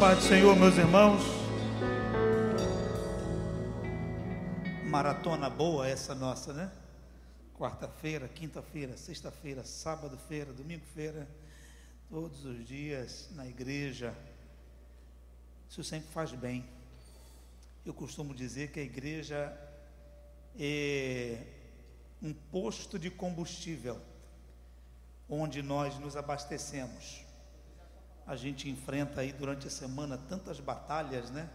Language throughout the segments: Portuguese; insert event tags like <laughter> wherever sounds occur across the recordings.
Pai do Senhor, meus irmãos. Maratona boa essa nossa, né? Quarta-feira, quinta-feira, sexta-feira, sábado-feira, domingo-feira, todos os dias na igreja. Isso sempre faz bem. Eu costumo dizer que a igreja é um posto de combustível onde nós nos abastecemos a gente enfrenta aí durante a semana tantas batalhas, né?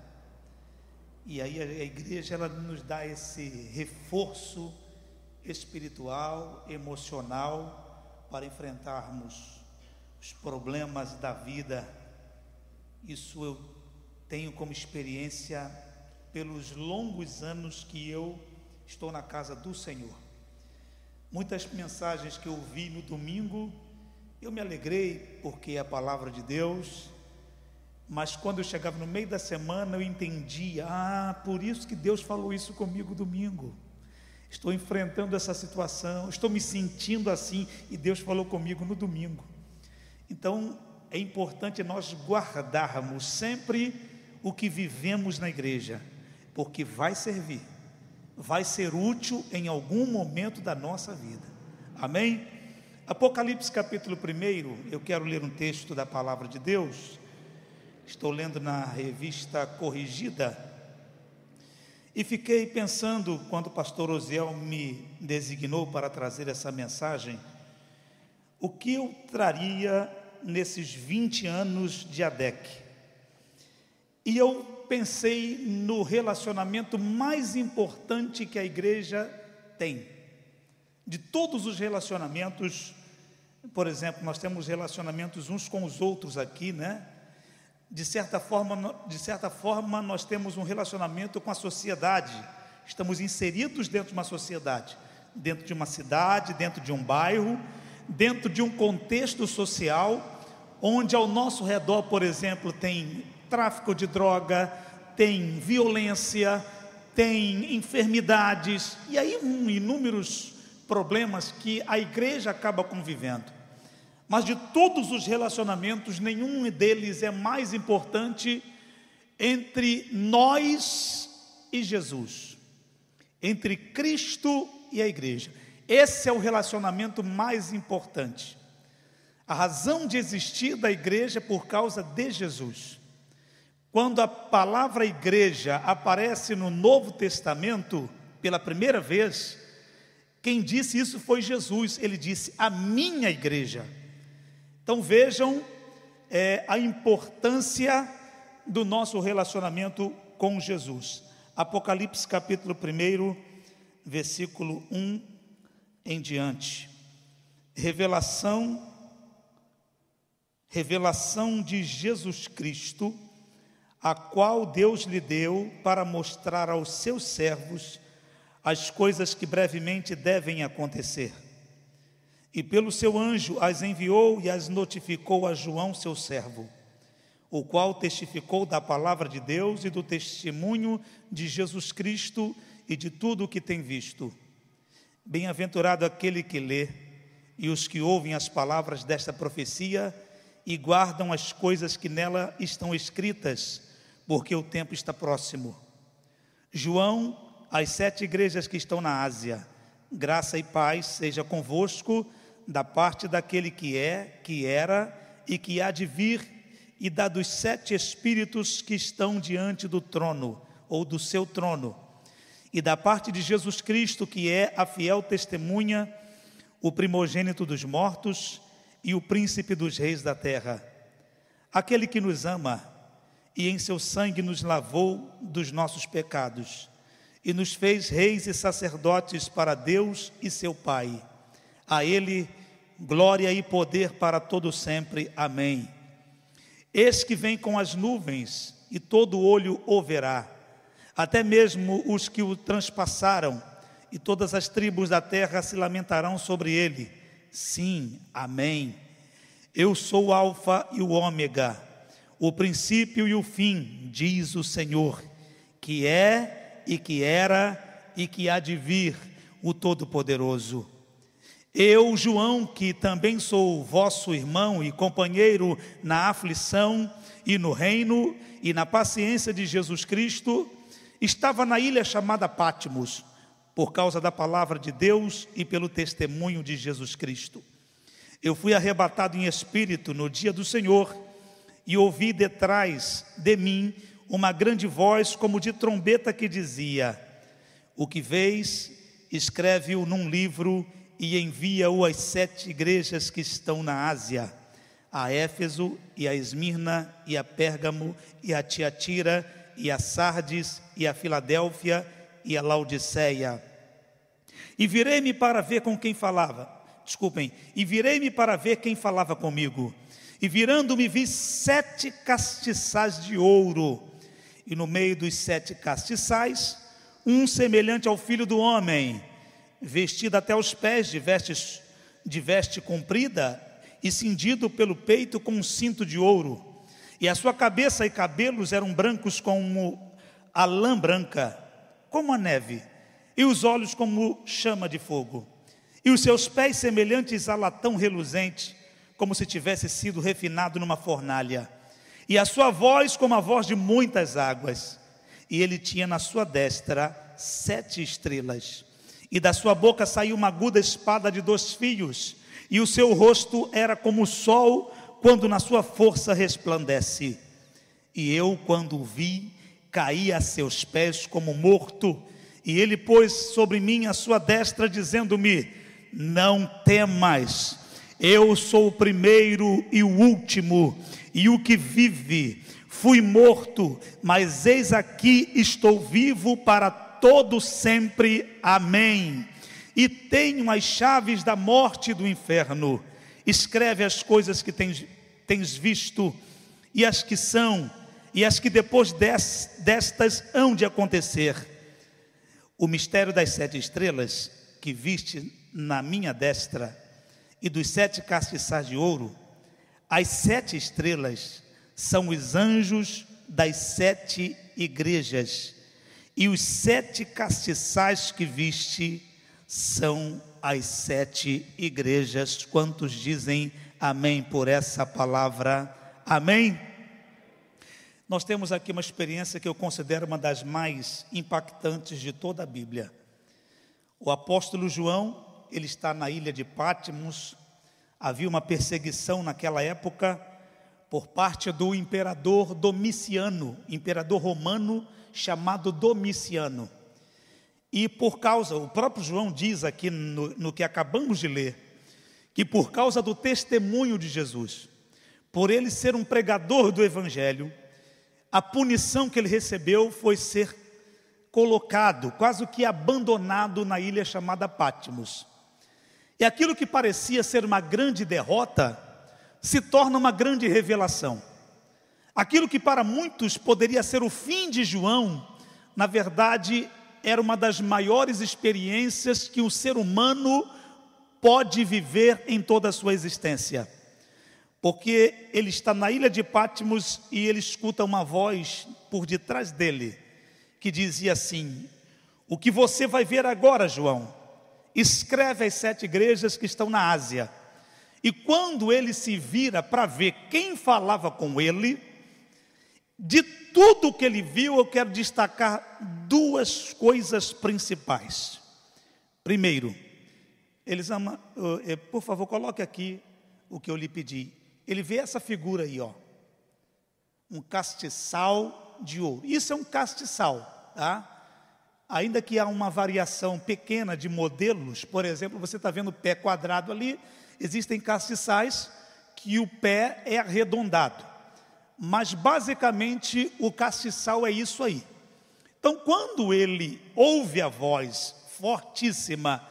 E aí a igreja ela nos dá esse reforço espiritual, emocional para enfrentarmos os problemas da vida. Isso eu tenho como experiência pelos longos anos que eu estou na casa do Senhor. Muitas mensagens que eu ouvi no domingo eu me alegrei porque é a palavra de Deus, mas quando eu chegava no meio da semana eu entendia, ah, por isso que Deus falou isso comigo domingo. Estou enfrentando essa situação, estou me sentindo assim e Deus falou comigo no domingo. Então é importante nós guardarmos sempre o que vivemos na igreja, porque vai servir, vai ser útil em algum momento da nossa vida. Amém? Apocalipse capítulo 1, eu quero ler um texto da palavra de Deus. Estou lendo na revista Corrigida. E fiquei pensando, quando o pastor Osiel me designou para trazer essa mensagem, o que eu traria nesses 20 anos de ADEC. E eu pensei no relacionamento mais importante que a igreja tem de todos os relacionamentos, por exemplo, nós temos relacionamentos uns com os outros aqui, né? De certa forma, de certa forma nós temos um relacionamento com a sociedade. Estamos inseridos dentro de uma sociedade, dentro de uma cidade, dentro de um bairro, dentro de um contexto social onde ao nosso redor, por exemplo, tem tráfico de droga, tem violência, tem enfermidades e aí um, inúmeros problemas que a igreja acaba convivendo. Mas de todos os relacionamentos, nenhum deles é mais importante entre nós e Jesus, entre Cristo e a igreja. Esse é o relacionamento mais importante. A razão de existir da igreja é por causa de Jesus. Quando a palavra igreja aparece no Novo Testamento pela primeira vez, quem disse isso foi Jesus, ele disse: a minha igreja. Então vejam é, a importância do nosso relacionamento com Jesus. Apocalipse capítulo 1, versículo 1 em diante. Revelação, revelação de Jesus Cristo, a qual Deus lhe deu para mostrar aos seus servos as coisas que brevemente devem acontecer. E pelo seu anjo as enviou e as notificou a João, seu servo, o qual testificou da palavra de Deus e do testemunho de Jesus Cristo e de tudo o que tem visto. Bem-aventurado aquele que lê e os que ouvem as palavras desta profecia e guardam as coisas que nela estão escritas, porque o tempo está próximo. João às sete igrejas que estão na Ásia. Graça e paz seja convosco da parte daquele que é, que era e que há de vir, e da dos sete espíritos que estão diante do trono, ou do seu trono, e da parte de Jesus Cristo, que é a fiel testemunha, o primogênito dos mortos e o príncipe dos reis da terra. Aquele que nos ama e em seu sangue nos lavou dos nossos pecados e nos fez reis e sacerdotes para Deus e seu Pai. A Ele glória e poder para todo sempre. Amém. Eis que vem com as nuvens e todo olho o verá, até mesmo os que o transpassaram, e todas as tribos da terra se lamentarão sobre ele. Sim, amém. Eu sou o Alfa e o Ômega, o princípio e o fim, diz o Senhor, que é e que era e que há de vir, o Todo-Poderoso. Eu, João, que também sou vosso irmão e companheiro na aflição e no reino e na paciência de Jesus Cristo, estava na ilha chamada Pátimos, por causa da palavra de Deus e pelo testemunho de Jesus Cristo. Eu fui arrebatado em espírito no dia do Senhor e ouvi detrás de mim uma grande voz como de trombeta que dizia: O que vês, escreve-o num livro e envia-o às sete igrejas que estão na Ásia, a Éfeso e a Esmirna e a Pérgamo e a Tiatira e a Sardes e a Filadélfia e a Laodiceia. E virei-me para ver com quem falava. Desculpem, e virei-me para ver quem falava comigo. E virando-me vi sete castiçais de ouro, e no meio dos sete castiçais, um semelhante ao filho do homem vestido até os pés de vestes de veste comprida e cindido pelo peito com um cinto de ouro. E a sua cabeça e cabelos eram brancos como a lã branca, como a neve, e os olhos como chama de fogo. E os seus pés semelhantes a latão reluzente, como se tivesse sido refinado numa fornalha. E a sua voz como a voz de muitas águas. E ele tinha na sua destra sete estrelas e da sua boca saiu uma aguda espada de dois fios, e o seu rosto era como o sol quando na sua força resplandece. E eu, quando o vi, caí a seus pés como morto, e ele pôs sobre mim a sua destra, dizendo-me: Não temas, eu sou o primeiro e o último, e o que vive. Fui morto, mas eis aqui estou vivo para todo sempre. Amém. E tenho as chaves da morte e do inferno. Escreve as coisas que tens, tens visto, e as que são, e as que depois des, destas hão de acontecer. O mistério das sete estrelas que viste na minha destra, e dos sete castiçais de ouro, as sete estrelas são os anjos das sete igrejas e os sete castiçais que viste são as sete igrejas. Quantos dizem amém por essa palavra? Amém? Nós temos aqui uma experiência que eu considero uma das mais impactantes de toda a Bíblia. O apóstolo João, ele está na ilha de Pátimos, havia uma perseguição naquela época por parte do imperador Domiciano, imperador romano chamado Domiciano. E por causa, o próprio João diz aqui no, no que acabamos de ler, que por causa do testemunho de Jesus, por ele ser um pregador do Evangelho, a punição que ele recebeu foi ser colocado, quase que abandonado na ilha chamada Pátimos. E aquilo que parecia ser uma grande derrota, se torna uma grande revelação. Aquilo que para muitos poderia ser o fim de João, na verdade, era uma das maiores experiências que o ser humano pode viver em toda a sua existência. Porque ele está na ilha de Patmos e ele escuta uma voz por detrás dele que dizia assim: O que você vai ver agora, João? Escreve as sete igrejas que estão na Ásia. E quando ele se vira para ver quem falava com ele, de tudo que ele viu, eu quero destacar duas coisas principais. Primeiro, eles amam, eh, por favor, coloque aqui o que eu lhe pedi. Ele vê essa figura aí, ó. Um castiçal de ouro. Isso é um castiçal, tá? Ainda que há uma variação pequena de modelos, por exemplo, você está vendo o pé quadrado ali, existem castiçais que o pé é arredondado mas basicamente o castiçal é isso aí. Então, quando ele ouve a voz fortíssima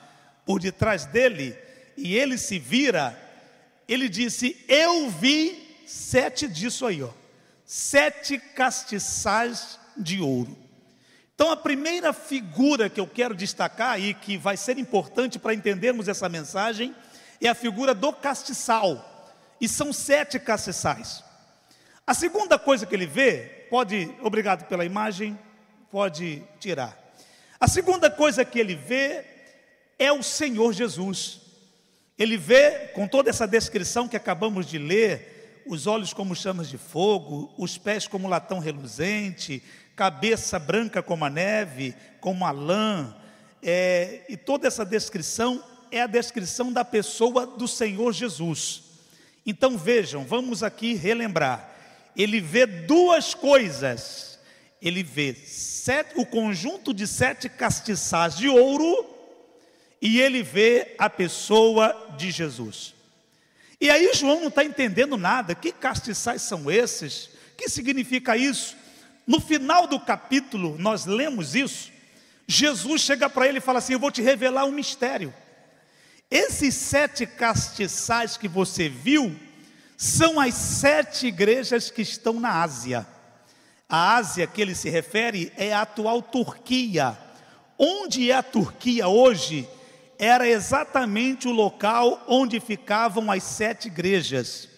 por detrás dele, e ele se vira, ele disse: Eu vi sete disso aí, ó, sete castiçais de ouro. Então, a primeira figura que eu quero destacar e que vai ser importante para entendermos essa mensagem é a figura do castiçal, e são sete castiçais. A segunda coisa que ele vê, pode, obrigado pela imagem, pode tirar. A segunda coisa que ele vê é o Senhor Jesus. Ele vê, com toda essa descrição que acabamos de ler, os olhos como chamas de fogo, os pés como latão reluzente, cabeça branca como a neve, como a lã, é, e toda essa descrição é a descrição da pessoa do Senhor Jesus. Então vejam, vamos aqui relembrar. Ele vê duas coisas. Ele vê sete, o conjunto de sete castiçais de ouro e ele vê a pessoa de Jesus. E aí João não está entendendo nada. Que castiçais são esses? O que significa isso? No final do capítulo, nós lemos isso. Jesus chega para ele e fala assim: Eu vou te revelar um mistério. Esses sete castiçais que você viu são as sete igrejas que estão na Ásia. A Ásia que ele se refere é a atual Turquia. Onde é a Turquia hoje? Era exatamente o local onde ficavam as sete igrejas.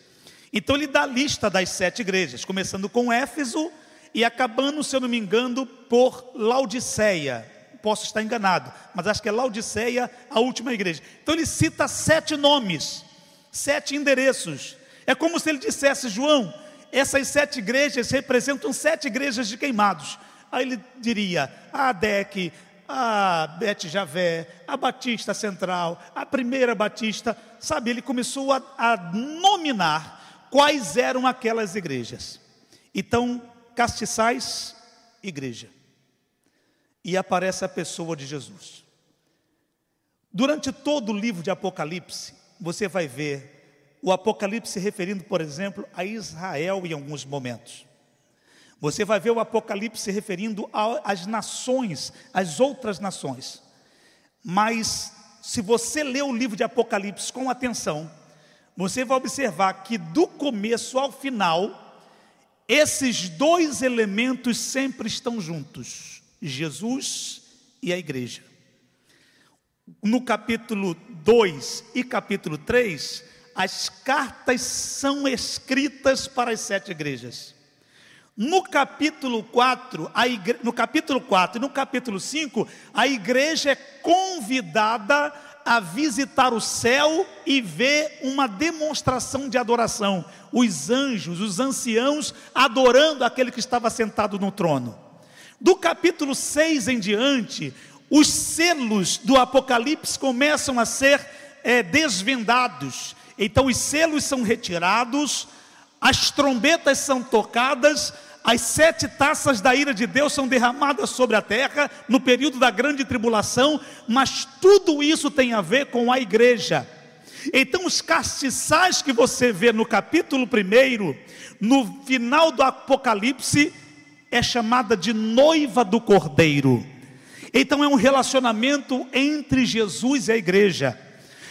Então ele dá a lista das sete igrejas, começando com Éfeso e acabando, se eu não me engano, por Laodiceia. Posso estar enganado, mas acho que é Laodiceia, a última igreja. Então ele cita sete nomes, sete endereços. É como se ele dissesse, João, essas sete igrejas representam sete igrejas de queimados. Aí ele diria, a ADEC, a Bete Javé, a Batista Central, a Primeira Batista, sabe? Ele começou a, a nominar quais eram aquelas igrejas. Então, castiçais, igreja. E aparece a pessoa de Jesus. Durante todo o livro de Apocalipse, você vai ver o Apocalipse se referindo, por exemplo, a Israel em alguns momentos. Você vai ver o Apocalipse se referindo às nações, às outras nações. Mas, se você ler o livro de Apocalipse com atenção, você vai observar que do começo ao final, esses dois elementos sempre estão juntos: Jesus e a igreja. No capítulo 2 e capítulo 3, as cartas são escritas para as sete igrejas. No capítulo 4, igre... no capítulo 4 e no capítulo 5, a igreja é convidada a visitar o céu e ver uma demonstração de adoração. Os anjos, os anciãos, adorando aquele que estava sentado no trono. Do capítulo 6 em diante, os selos do Apocalipse começam a ser é, desvendados. Então, os selos são retirados, as trombetas são tocadas, as sete taças da ira de Deus são derramadas sobre a terra no período da grande tribulação, mas tudo isso tem a ver com a igreja. Então, os castiçais que você vê no capítulo 1, no final do Apocalipse, é chamada de noiva do cordeiro. Então, é um relacionamento entre Jesus e a igreja.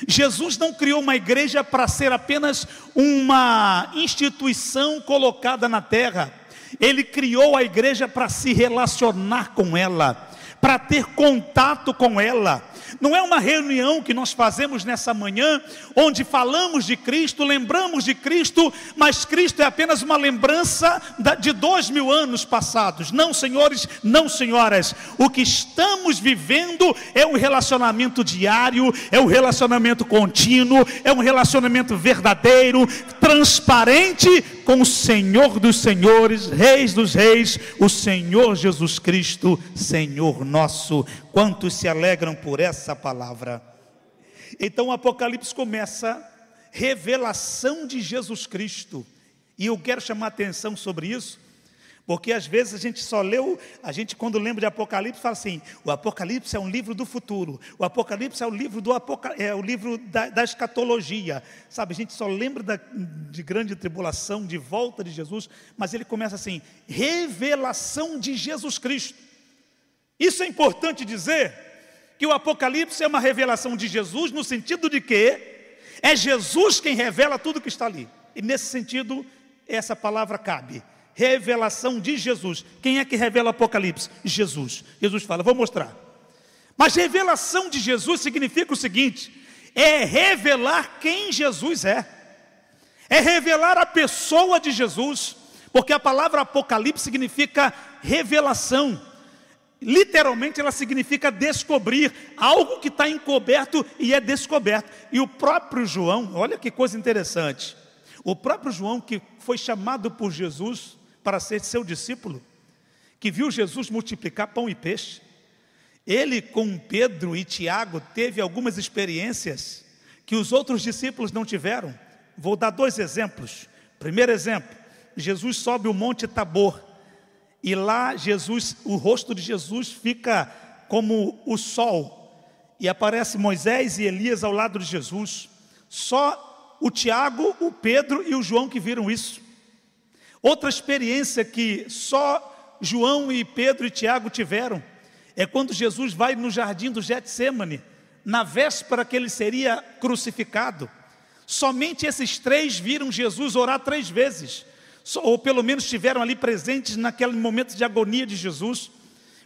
Jesus não criou uma igreja para ser apenas uma instituição colocada na terra. Ele criou a igreja para se relacionar com ela, para ter contato com ela. Não é uma reunião que nós fazemos nessa manhã, onde falamos de Cristo, lembramos de Cristo, mas Cristo é apenas uma lembrança de dois mil anos passados. Não, senhores, não, senhoras. O que estamos vivendo é um relacionamento diário, é um relacionamento contínuo, é um relacionamento verdadeiro, transparente com o Senhor dos Senhores, Reis dos Reis, o Senhor Jesus Cristo, Senhor nosso. Quantos se alegram por essa palavra? Então o Apocalipse começa revelação de Jesus Cristo. E eu quero chamar atenção sobre isso, porque às vezes a gente só leu, a gente quando lembra de Apocalipse fala assim: o Apocalipse é um livro do futuro, o Apocalipse é o livro do é o livro da, da escatologia, sabe? A gente só lembra da, de grande tribulação, de volta de Jesus, mas ele começa assim: revelação de Jesus Cristo. Isso é importante dizer que o Apocalipse é uma revelação de Jesus, no sentido de que é Jesus quem revela tudo que está ali. E nesse sentido, essa palavra cabe. Revelação de Jesus. Quem é que revela o Apocalipse? Jesus. Jesus fala, vou mostrar. Mas revelação de Jesus significa o seguinte: é revelar quem Jesus é, é revelar a pessoa de Jesus, porque a palavra Apocalipse significa revelação. Literalmente ela significa descobrir algo que está encoberto e é descoberto. E o próprio João, olha que coisa interessante. O próprio João, que foi chamado por Jesus para ser seu discípulo, que viu Jesus multiplicar pão e peixe, ele com Pedro e Tiago teve algumas experiências que os outros discípulos não tiveram. Vou dar dois exemplos. Primeiro exemplo, Jesus sobe o monte Tabor e lá Jesus, o rosto de Jesus fica como o sol e aparece Moisés e Elias ao lado de Jesus. Só o Tiago, o Pedro e o João que viram isso. Outra experiência que só João e Pedro e Tiago tiveram é quando Jesus vai no jardim do Getsemane, na véspera que ele seria crucificado. Somente esses três viram Jesus orar três vezes ou pelo menos estiveram ali presentes naquele momento de agonia de Jesus,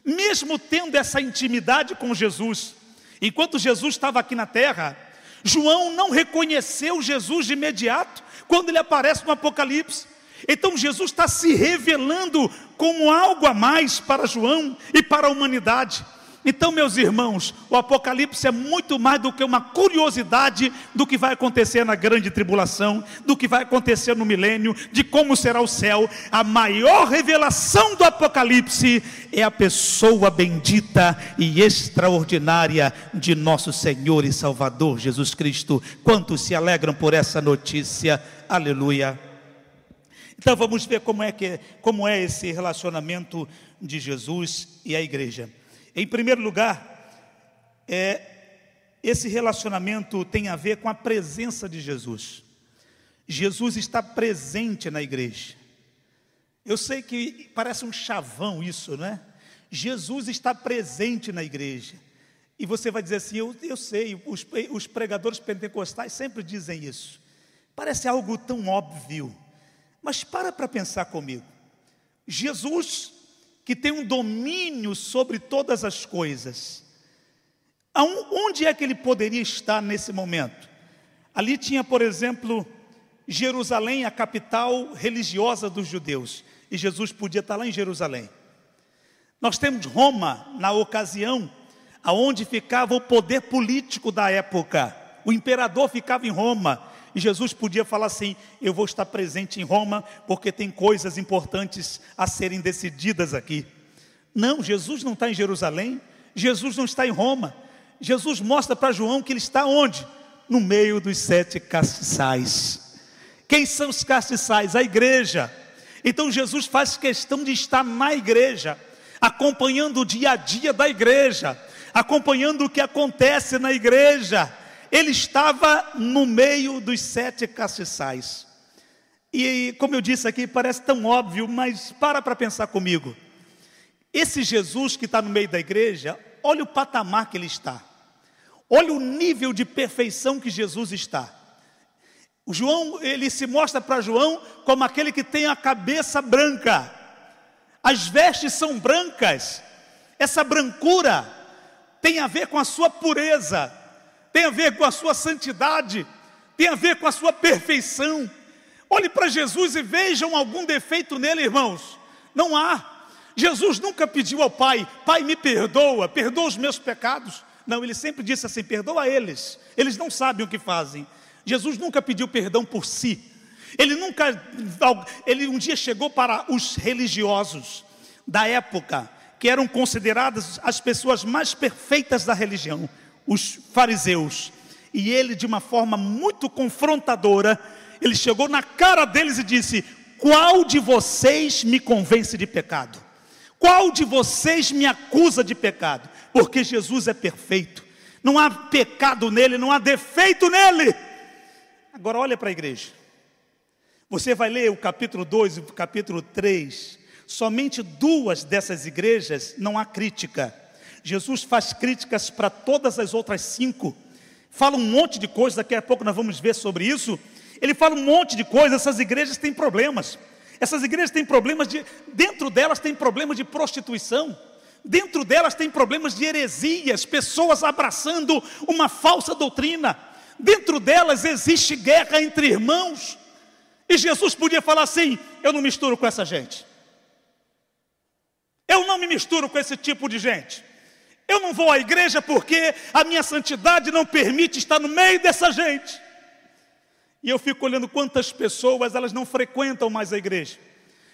mesmo tendo essa intimidade com Jesus, enquanto Jesus estava aqui na terra, João não reconheceu Jesus de imediato quando ele aparece no Apocalipse. Então Jesus está se revelando como algo a mais para João e para a humanidade. Então, meus irmãos, o Apocalipse é muito mais do que uma curiosidade do que vai acontecer na grande tribulação, do que vai acontecer no milênio, de como será o céu. A maior revelação do Apocalipse é a pessoa bendita e extraordinária de nosso Senhor e Salvador Jesus Cristo. Quantos se alegram por essa notícia? Aleluia. Então vamos ver como é que como é esse relacionamento de Jesus e a igreja. Em primeiro lugar, é, esse relacionamento tem a ver com a presença de Jesus. Jesus está presente na igreja. Eu sei que parece um chavão isso, não é? Jesus está presente na igreja. E você vai dizer assim: eu, eu sei, os, os pregadores pentecostais sempre dizem isso. Parece algo tão óbvio. Mas para para pensar comigo. Jesus que tem um domínio sobre todas as coisas. Onde é que ele poderia estar nesse momento? Ali tinha, por exemplo, Jerusalém, a capital religiosa dos judeus, e Jesus podia estar lá em Jerusalém. Nós temos Roma, na ocasião, aonde ficava o poder político da época. O imperador ficava em Roma, e Jesus podia falar assim: Eu vou estar presente em Roma, porque tem coisas importantes a serem decididas aqui. Não, Jesus não está em Jerusalém, Jesus não está em Roma. Jesus mostra para João que ele está onde? No meio dos sete castiçais. Quem são os castiçais? A igreja. Então Jesus faz questão de estar na igreja, acompanhando o dia a dia da igreja, acompanhando o que acontece na igreja ele estava no meio dos sete castiçais. E como eu disse aqui, parece tão óbvio, mas para para pensar comigo. Esse Jesus que está no meio da igreja, olha o patamar que ele está. Olha o nível de perfeição que Jesus está. O João, ele se mostra para João como aquele que tem a cabeça branca. As vestes são brancas. Essa brancura tem a ver com a sua pureza tem a ver com a sua santidade, tem a ver com a sua perfeição. Olhe para Jesus e vejam algum defeito nele, irmãos. Não há. Jesus nunca pediu ao Pai: Pai, me perdoa, perdoa os meus pecados. Não, ele sempre disse assim: perdoa eles, eles não sabem o que fazem. Jesus nunca pediu perdão por si. Ele nunca, ele um dia chegou para os religiosos da época, que eram consideradas as pessoas mais perfeitas da religião os fariseus. E ele, de uma forma muito confrontadora, ele chegou na cara deles e disse: Qual de vocês me convence de pecado? Qual de vocês me acusa de pecado? Porque Jesus é perfeito, não há pecado nele, não há defeito nele. Agora olha para a igreja. Você vai ler o capítulo 2 e o capítulo 3. Somente duas dessas igrejas não há crítica. Jesus faz críticas para todas as outras cinco, fala um monte de coisas, daqui a pouco nós vamos ver sobre isso. Ele fala um monte de coisas, essas igrejas têm problemas. Essas igrejas têm problemas de, dentro delas tem problemas de prostituição, dentro delas tem problemas de heresias, pessoas abraçando uma falsa doutrina, dentro delas existe guerra entre irmãos. E Jesus podia falar assim: Eu não misturo com essa gente. Eu não me misturo com esse tipo de gente. Eu não vou à igreja porque a minha santidade não permite estar no meio dessa gente. E eu fico olhando quantas pessoas elas não frequentam mais a igreja.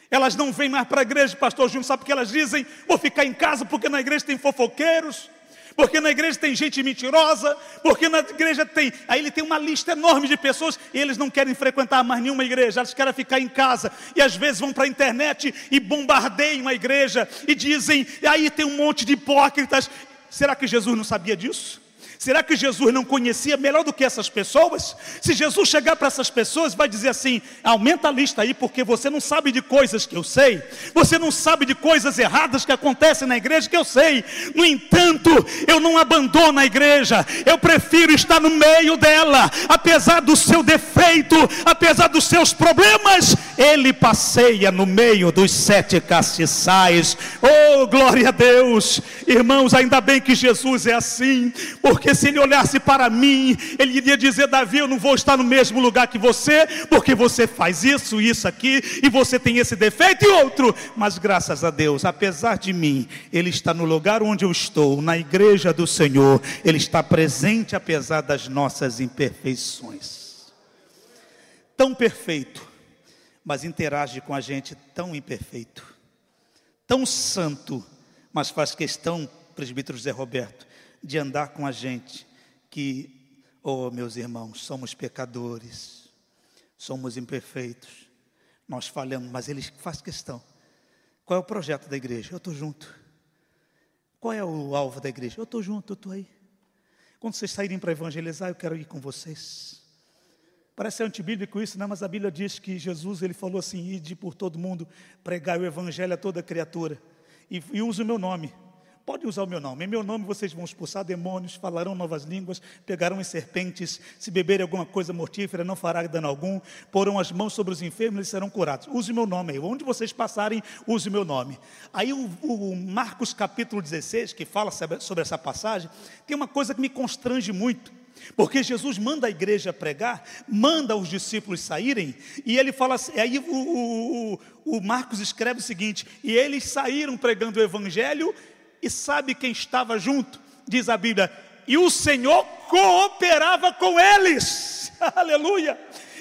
Elas não vêm mais para a igreja, pastor Júnior, sabe porque elas dizem? Vou ficar em casa porque na igreja tem fofoqueiros, porque na igreja tem gente mentirosa, porque na igreja tem. Aí ele tem uma lista enorme de pessoas e eles não querem frequentar mais nenhuma igreja, eles querem ficar em casa. E às vezes vão para a internet e bombardeiam a igreja e dizem, e aí tem um monte de hipócritas. Será que Jesus não sabia disso? Será que Jesus não conhecia melhor do que essas pessoas? Se Jesus chegar para essas pessoas, vai dizer assim: aumenta a lista aí, porque você não sabe de coisas que eu sei, você não sabe de coisas erradas que acontecem na igreja que eu sei. No entanto, eu não abandono a igreja, eu prefiro estar no meio dela, apesar do seu defeito, apesar dos seus problemas, ele passeia no meio dos sete castiçais. Oh, glória a Deus! Irmãos, ainda bem que Jesus é assim, porque se ele olhasse para mim, ele iria dizer: Davi, eu não vou estar no mesmo lugar que você, porque você faz isso, isso aqui, e você tem esse defeito e outro. Mas graças a Deus, apesar de mim, ele está no lugar onde eu estou, na igreja do Senhor, ele está presente apesar das nossas imperfeições. Tão perfeito, mas interage com a gente tão imperfeito, tão santo, mas faz questão, presbítero José Roberto, de andar com a gente que, oh meus irmãos, somos pecadores, somos imperfeitos, nós falhamos, mas ele faz questão. Qual é o projeto da igreja? Eu estou junto. Qual é o alvo da igreja? Eu estou junto, eu estou aí. Quando vocês saírem para evangelizar, eu quero ir com vocês. Parece antibíblico isso, né? mas a Bíblia diz que Jesus ele falou assim: ide por todo mundo, pregar o evangelho a toda criatura. E, e usa o meu nome. Pode usar o meu nome. Em meu nome vocês vão expulsar demônios, falarão novas línguas, pegarão as serpentes, se beberem alguma coisa mortífera, não fará dano algum, porão as mãos sobre os enfermos, eles serão curados. Use o meu nome aí. Onde vocês passarem, use o meu nome. Aí o, o Marcos capítulo 16, que fala sobre essa passagem, tem uma coisa que me constrange muito. Porque Jesus manda a igreja pregar, manda os discípulos saírem, e ele fala assim, aí o, o, o Marcos escreve o seguinte: e eles saíram pregando o evangelho e sabe quem estava junto? Diz a Bíblia, e o Senhor cooperava com eles. <laughs> Aleluia!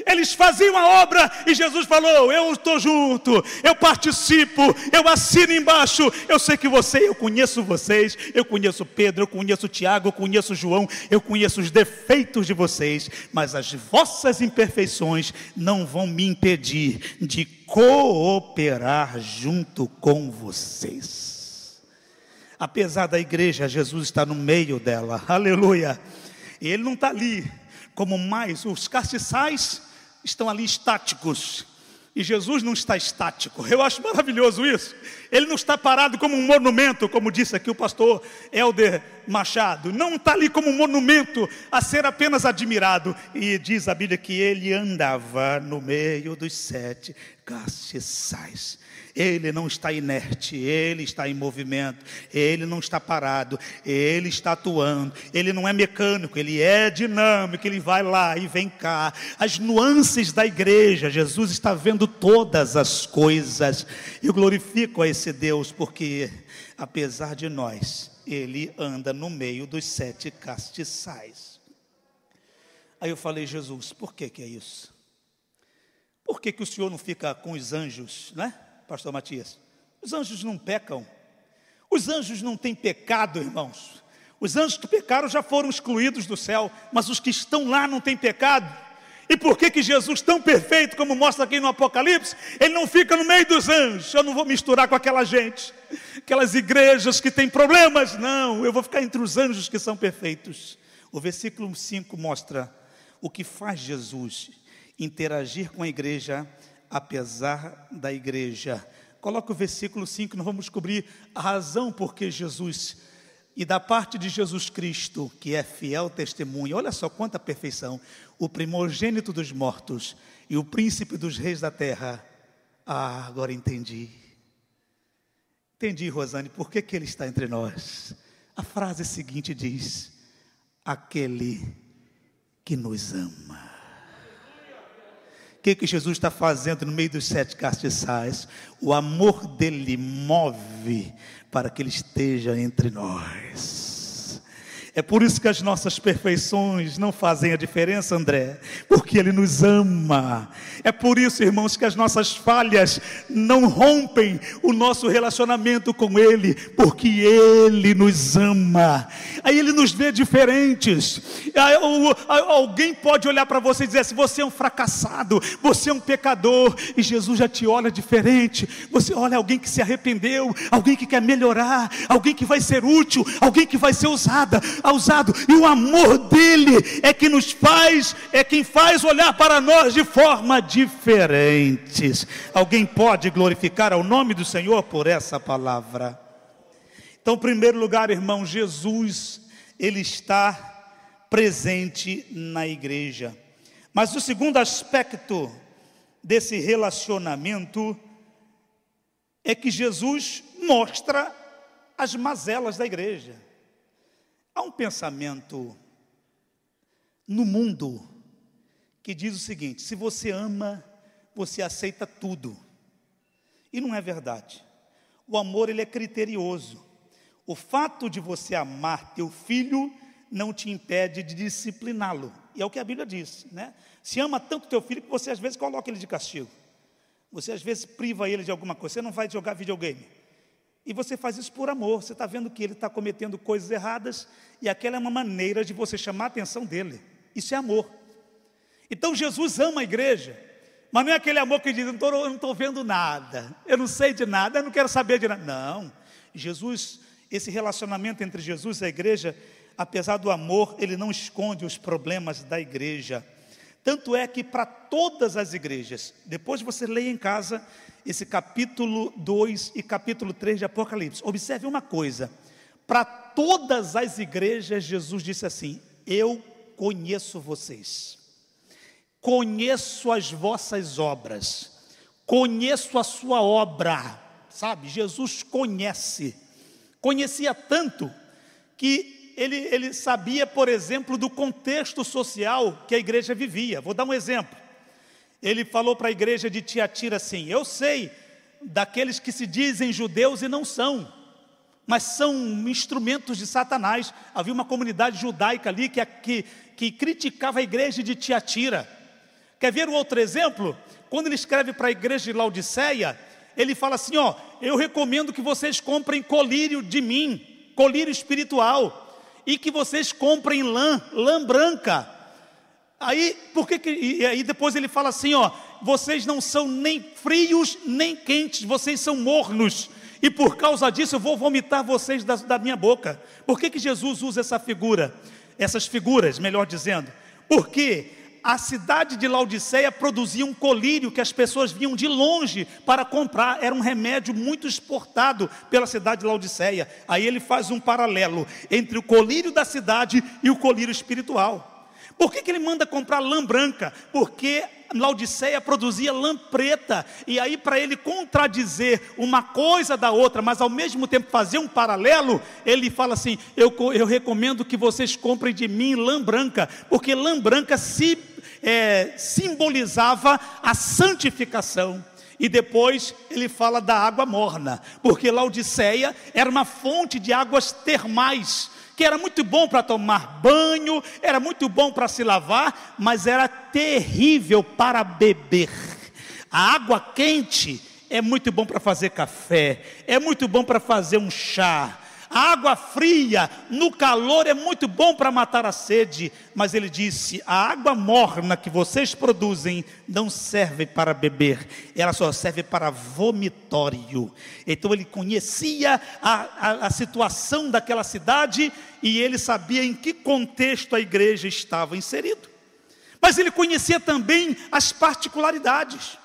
Eles faziam a obra e Jesus falou: Eu estou junto, eu participo, eu assino embaixo. Eu sei que você, eu conheço vocês, eu conheço Pedro, eu conheço Tiago, eu conheço João, eu conheço os defeitos de vocês, mas as vossas imperfeições não vão me impedir de cooperar junto com vocês. Apesar da igreja, Jesus está no meio dela, aleluia. E ele não está ali como mais, os castiçais estão ali estáticos, e Jesus não está estático. Eu acho maravilhoso isso. Ele não está parado como um monumento, como disse aqui o pastor Helder Machado. Não está ali como um monumento a ser apenas admirado. E diz a Bíblia que ele andava no meio dos sete castiçais. Ele não está inerte, ele está em movimento, ele não está parado, ele está atuando. Ele não é mecânico, ele é dinâmico, ele vai lá e vem cá. As nuances da igreja, Jesus está vendo todas as coisas. Eu glorifico a esse Deus, porque apesar de nós, ele anda no meio dos sete castiçais. Aí eu falei, Jesus, por que, que é isso? Por que, que o Senhor não fica com os anjos, né? Pastor Matias? Os anjos não pecam. Os anjos não têm pecado, irmãos. Os anjos que pecaram já foram excluídos do céu, mas os que estão lá não têm pecado. E por que, que Jesus, tão perfeito como mostra aqui no Apocalipse, ele não fica no meio dos anjos? Eu não vou misturar com aquela gente, aquelas igrejas que têm problemas, não, eu vou ficar entre os anjos que são perfeitos. O versículo 5 mostra o que faz Jesus interagir com a igreja apesar da igreja. Coloca o versículo 5, nós vamos descobrir a razão por que Jesus, e da parte de Jesus Cristo, que é fiel testemunha, olha só quanta perfeição, o primogênito dos mortos e o príncipe dos reis da terra. Ah, agora entendi. Entendi, Rosane, por que, que ele está entre nós? A frase seguinte diz: aquele que nos ama que, que Jesus está fazendo no meio dos sete castiçais? O amor dele move para que ele esteja entre nós. É por isso que as nossas perfeições não fazem a diferença, André, porque Ele nos ama. É por isso, irmãos, que as nossas falhas não rompem o nosso relacionamento com Ele, porque Ele nos ama. Aí Ele nos vê diferentes. Alguém pode olhar para você e dizer assim: você é um fracassado, você é um pecador, e Jesus já te olha diferente. Você olha alguém que se arrependeu, alguém que quer melhorar, alguém que vai ser útil, alguém que vai ser usada usado, e o amor dele é que nos faz, é quem faz olhar para nós de forma diferentes. Alguém pode glorificar ao nome do Senhor por essa palavra? Então, em primeiro lugar, irmão, Jesus, ele está presente na igreja. Mas o segundo aspecto desse relacionamento é que Jesus mostra as mazelas da igreja. Há um pensamento no mundo que diz o seguinte: se você ama, você aceita tudo. E não é verdade. O amor ele é criterioso. O fato de você amar teu filho não te impede de discipliná-lo. E é o que a Bíblia diz, né? Se ama tanto teu filho que você às vezes coloca ele de castigo. Você às vezes priva ele de alguma coisa. Você não vai jogar videogame. E você faz isso por amor. Você está vendo que ele está cometendo coisas erradas e aquela é uma maneira de você chamar a atenção dele. Isso é amor. Então Jesus ama a igreja, mas não é aquele amor que diz: eu não estou vendo nada, eu não sei de nada, eu não quero saber de nada. Não. Jesus, esse relacionamento entre Jesus e a igreja, apesar do amor, ele não esconde os problemas da igreja. Tanto é que para todas as igrejas, depois você leia em casa esse capítulo 2 e capítulo 3 de Apocalipse. Observe uma coisa: para todas as igrejas, Jesus disse assim: Eu conheço vocês, conheço as vossas obras, conheço a sua obra, sabe? Jesus conhece, conhecia tanto que ele, ele sabia, por exemplo, do contexto social que a igreja vivia. Vou dar um exemplo ele falou para a igreja de Tiatira assim: Eu sei daqueles que se dizem judeus e não são, mas são instrumentos de Satanás. Havia uma comunidade judaica ali que, que, que criticava a igreja de Tiatira. Quer ver um outro exemplo? Quando ele escreve para a igreja de Laodiceia, ele fala assim: Ó, eu recomendo que vocês comprem colírio de mim, colírio espiritual, e que vocês comprem lã, lã branca Aí, por que, que e aí depois ele fala assim, ó, vocês não são nem frios nem quentes, vocês são mornos. E por causa disso eu vou vomitar vocês da, da minha boca. Por que, que Jesus usa essa figura? Essas figuras, melhor dizendo. Porque a cidade de Laodiceia produzia um colírio que as pessoas vinham de longe para comprar, era um remédio muito exportado pela cidade de Laodiceia. Aí ele faz um paralelo entre o colírio da cidade e o colírio espiritual. Por que, que ele manda comprar lã branca? Porque Laodiceia produzia lã preta, e aí, para ele contradizer uma coisa da outra, mas ao mesmo tempo fazer um paralelo, ele fala assim: Eu, eu recomendo que vocês comprem de mim lã branca, porque lã branca se, é, simbolizava a santificação. E depois ele fala da água morna, porque Laodiceia era uma fonte de águas termais que era muito bom para tomar banho, era muito bom para se lavar, mas era terrível para beber. A água quente é muito bom para fazer café, é muito bom para fazer um chá, a água fria no calor é muito bom para matar a sede, mas ele disse: a água morna que vocês produzem não serve para beber, ela só serve para vomitório. Então ele conhecia a, a, a situação daquela cidade e ele sabia em que contexto a igreja estava inserido. Mas ele conhecia também as particularidades.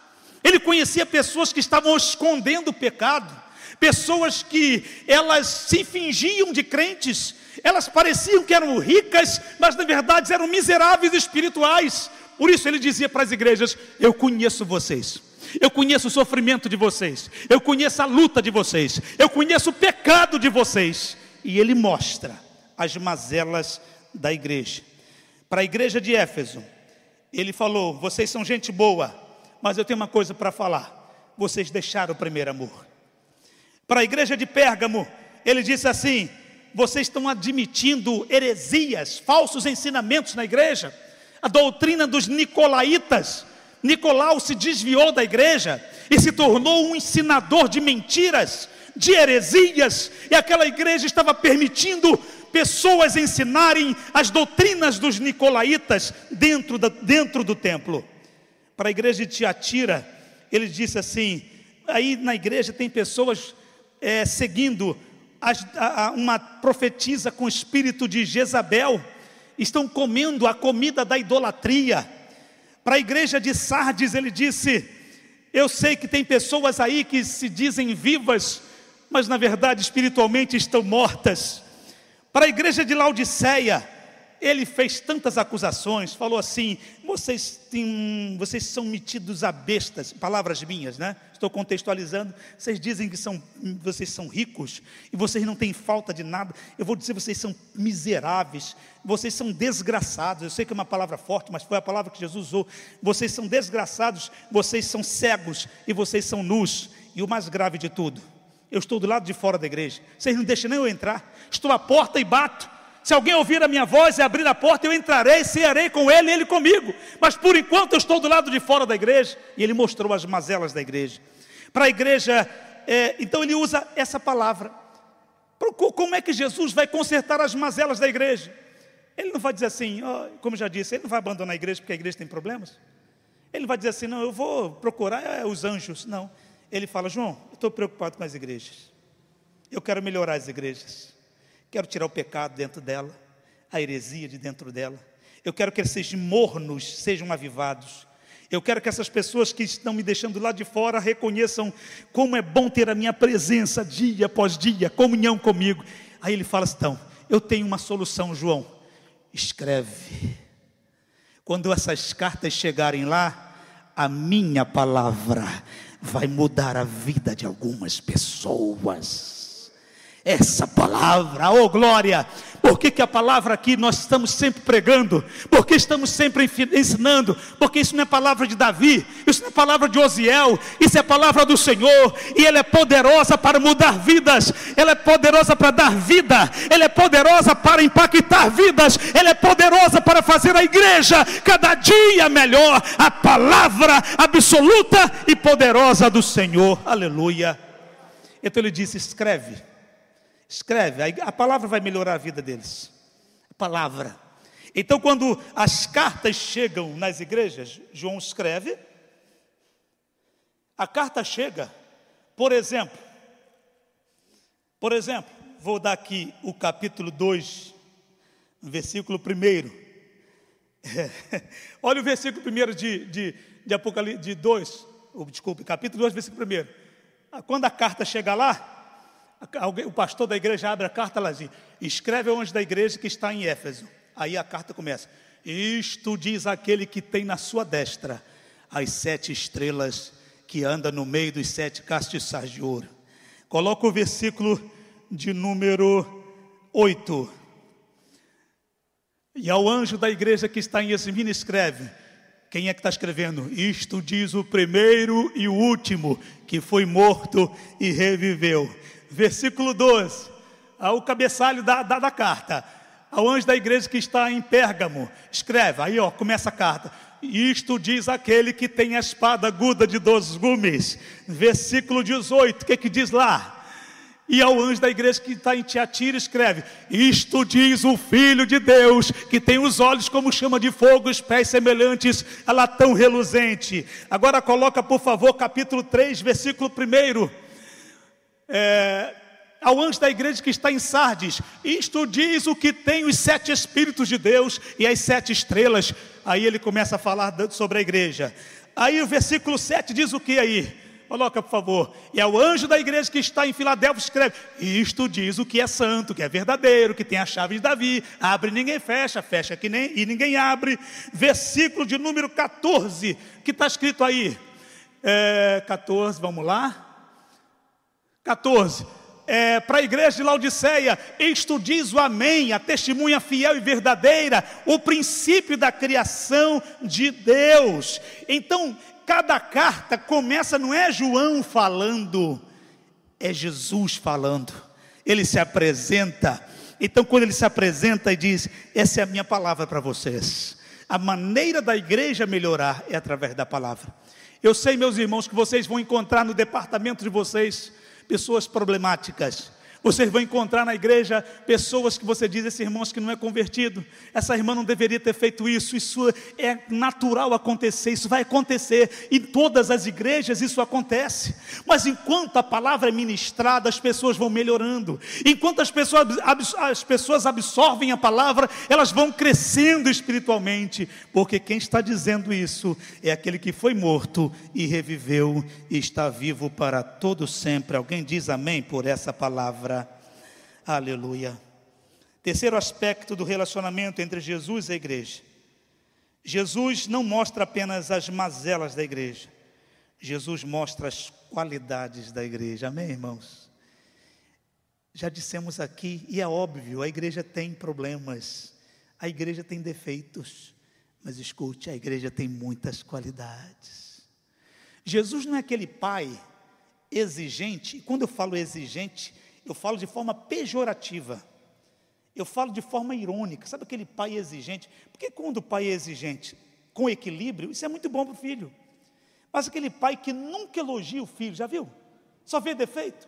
Ele conhecia pessoas que estavam escondendo o pecado pessoas que elas se fingiam de crentes, elas pareciam que eram ricas, mas na verdade eram miseráveis espirituais. Por isso ele dizia para as igrejas: Eu conheço vocês. Eu conheço o sofrimento de vocês, eu conheço a luta de vocês, eu conheço o pecado de vocês. E ele mostra as mazelas da igreja. Para a igreja de Éfeso, ele falou: Vocês são gente boa, mas eu tenho uma coisa para falar. Vocês deixaram o primeiro amor. Para a igreja de Pérgamo, ele disse assim: vocês estão admitindo heresias, falsos ensinamentos na igreja, a doutrina dos nicolaítas. Nicolau se desviou da igreja e se tornou um ensinador de mentiras, de heresias, e aquela igreja estava permitindo pessoas ensinarem as doutrinas dos nicolaítas dentro, da, dentro do templo. Para a igreja de Tiatira, ele disse assim: aí na igreja tem pessoas é, seguindo as, a, uma profetisa com espírito de Jezabel, estão comendo a comida da idolatria. Para a igreja de Sardes, ele disse: Eu sei que tem pessoas aí que se dizem vivas, mas na verdade espiritualmente estão mortas. Para a igreja de Laodiceia, ele fez tantas acusações, falou assim: vocês, têm, vocês são metidos a bestas, palavras minhas, né? Estou contextualizando. Vocês dizem que são, vocês são ricos e vocês não têm falta de nada. Eu vou dizer, vocês são miseráveis, vocês são desgraçados. Eu sei que é uma palavra forte, mas foi a palavra que Jesus usou. Vocês são desgraçados, vocês são cegos e vocês são nus. E o mais grave de tudo, eu estou do lado de fora da igreja. Vocês não deixam nem eu entrar. Estou à porta e bato. Se alguém ouvir a minha voz e abrir a porta, eu entrarei, cearei com ele e ele comigo. Mas por enquanto eu estou do lado de fora da igreja. E ele mostrou as mazelas da igreja. Para a igreja, é, então ele usa essa palavra. Como é que Jesus vai consertar as mazelas da igreja? Ele não vai dizer assim, oh, como já disse, ele não vai abandonar a igreja porque a igreja tem problemas. Ele não vai dizer assim, não, eu vou procurar é, os anjos. Não. Ele fala, João, eu estou preocupado com as igrejas. Eu quero melhorar as igrejas. Quero tirar o pecado dentro dela, a heresia de dentro dela. Eu quero que esses mornos sejam avivados. Eu quero que essas pessoas que estão me deixando lá de fora reconheçam como é bom ter a minha presença dia após dia, comunhão comigo. Aí ele fala assim: então, eu tenho uma solução, João. Escreve. Quando essas cartas chegarem lá, a minha palavra vai mudar a vida de algumas pessoas essa palavra, oh glória. Por que, que a palavra aqui nós estamos sempre pregando? Porque estamos sempre ensinando? Porque isso não é palavra de Davi, isso não é palavra de Osiel, isso é palavra do Senhor, e ela é poderosa para mudar vidas, ela é poderosa para dar vida, ela é poderosa para impactar vidas, ela é poderosa para fazer a igreja cada dia melhor. A palavra absoluta e poderosa do Senhor, aleluia. Então ele disse: escreve Escreve, a palavra vai melhorar a vida deles. A palavra. Então, quando as cartas chegam nas igrejas, João escreve. A carta chega, por exemplo, por exemplo, vou dar aqui o capítulo 2, versículo 1. <laughs> Olha o versículo 1 de, de, de Apocalipse de 2, desculpe, capítulo 2, versículo 1. Quando a carta chega lá, o pastor da igreja abre a carta lá diz, escreve onde da igreja que está em Éfeso. Aí a carta começa. Isto diz aquele que tem na sua destra as sete estrelas que anda no meio dos sete castiçais de ouro. Coloca o versículo de número 8. E ao anjo da igreja que está em Esmina escreve: quem é que está escrevendo? Isto diz o primeiro e o último, que foi morto e reviveu versículo 12, o cabeçalho da, da, da carta, ao anjo da igreja que está em Pérgamo, escreve, aí ó, começa a carta. Isto diz aquele que tem a espada aguda de dois gumes. Versículo 18, o que, que diz lá? E ao anjo da igreja que está em Tiatira escreve: Isto diz o Filho de Deus, que tem os olhos como chama de fogo, os pés semelhantes a latão reluzente. Agora coloca, por favor, capítulo 3, versículo 1 é, ao anjo da igreja que está em Sardes: Isto diz o que tem os sete Espíritos de Deus e as sete estrelas. Aí ele começa a falar sobre a igreja. Aí o versículo 7 diz o que aí? Coloca, por favor. E ao anjo da igreja que está em Filadélfia escreve: Isto diz o que é santo, que é verdadeiro, que tem a chave de Davi. Abre, ninguém fecha, fecha que nem, e ninguém abre. Versículo de número 14, que está escrito aí. É, 14, vamos lá. 14. É, para a igreja de Laodiceia, isto diz o Amém, a testemunha fiel e verdadeira, o princípio da criação de Deus. Então, cada carta começa, não é João falando, é Jesus falando. Ele se apresenta. Então, quando ele se apresenta e diz: Essa é a minha palavra para vocês. A maneira da igreja melhorar é através da palavra. Eu sei, meus irmãos, que vocês vão encontrar no departamento de vocês pessoas problemáticas, vocês vão encontrar na igreja pessoas que você diz, esse irmão que não é convertido, essa irmã não deveria ter feito isso, isso é natural acontecer, isso vai acontecer, em todas as igrejas isso acontece, mas enquanto a palavra é ministrada, as pessoas vão melhorando, enquanto as pessoas, as pessoas absorvem a palavra, elas vão crescendo espiritualmente, porque quem está dizendo isso é aquele que foi morto e reviveu e está vivo para todo sempre. Alguém diz amém por essa palavra? Aleluia. Terceiro aspecto do relacionamento entre Jesus e a igreja. Jesus não mostra apenas as mazelas da igreja, Jesus mostra as qualidades da igreja. Amém, irmãos? Já dissemos aqui, e é óbvio, a igreja tem problemas, a igreja tem defeitos, mas escute, a igreja tem muitas qualidades. Jesus não é aquele pai exigente, e quando eu falo exigente, eu falo de forma pejorativa. Eu falo de forma irônica. Sabe aquele pai exigente? Porque quando o pai é exigente, com equilíbrio, isso é muito bom para o filho. Mas aquele pai que nunca elogia o filho, já viu? Só vê defeito.